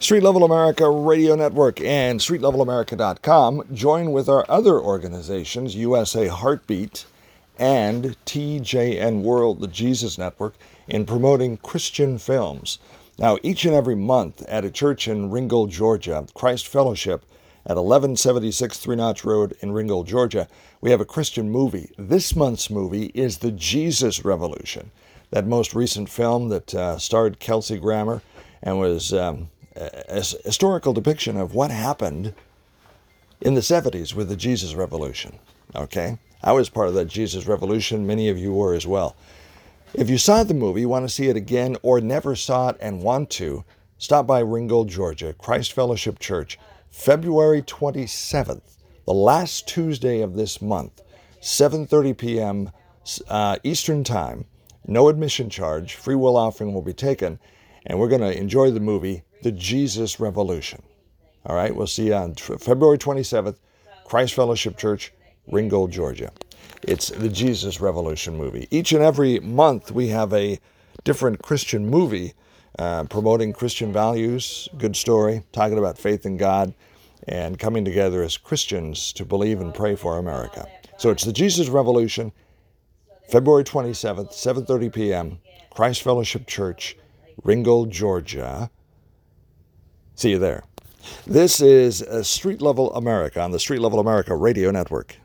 Street Level America Radio Network and StreetLevelAmerica.com join with our other organizations, USA Heartbeat and TJN World, the Jesus Network, in promoting Christian films. Now, each and every month at a church in Ringgold, Georgia, Christ Fellowship at 1176 Three Notch Road in Ringgold, Georgia, we have a Christian movie. This month's movie is The Jesus Revolution, that most recent film that uh, starred Kelsey Grammer and was um, historical depiction of what happened in the 70s with the Jesus Revolution. Okay? I was part of that Jesus Revolution. Many of you were as well. If you saw the movie, want to see it again, or never saw it and want to, stop by Ringgold, Georgia, Christ Fellowship Church, February 27th, the last Tuesday of this month, 7:30 p.m. Uh, Eastern Time. No admission charge. Free will offering will be taken, and we're going to enjoy the movie, The Jesus Revolution. All right, we'll see you on February 27th, Christ Fellowship Church, Ringgold, Georgia. It's the Jesus Revolution movie. Each and every month, we have a different Christian movie uh, promoting Christian values, good story, talking about faith in God, and coming together as Christians to believe and pray for America. So it's the Jesus Revolution, February 27th, 7:30 p.m., Christ Fellowship Church, Ringgold, Georgia. See you there. This is uh, Street Level America on the Street Level America Radio Network.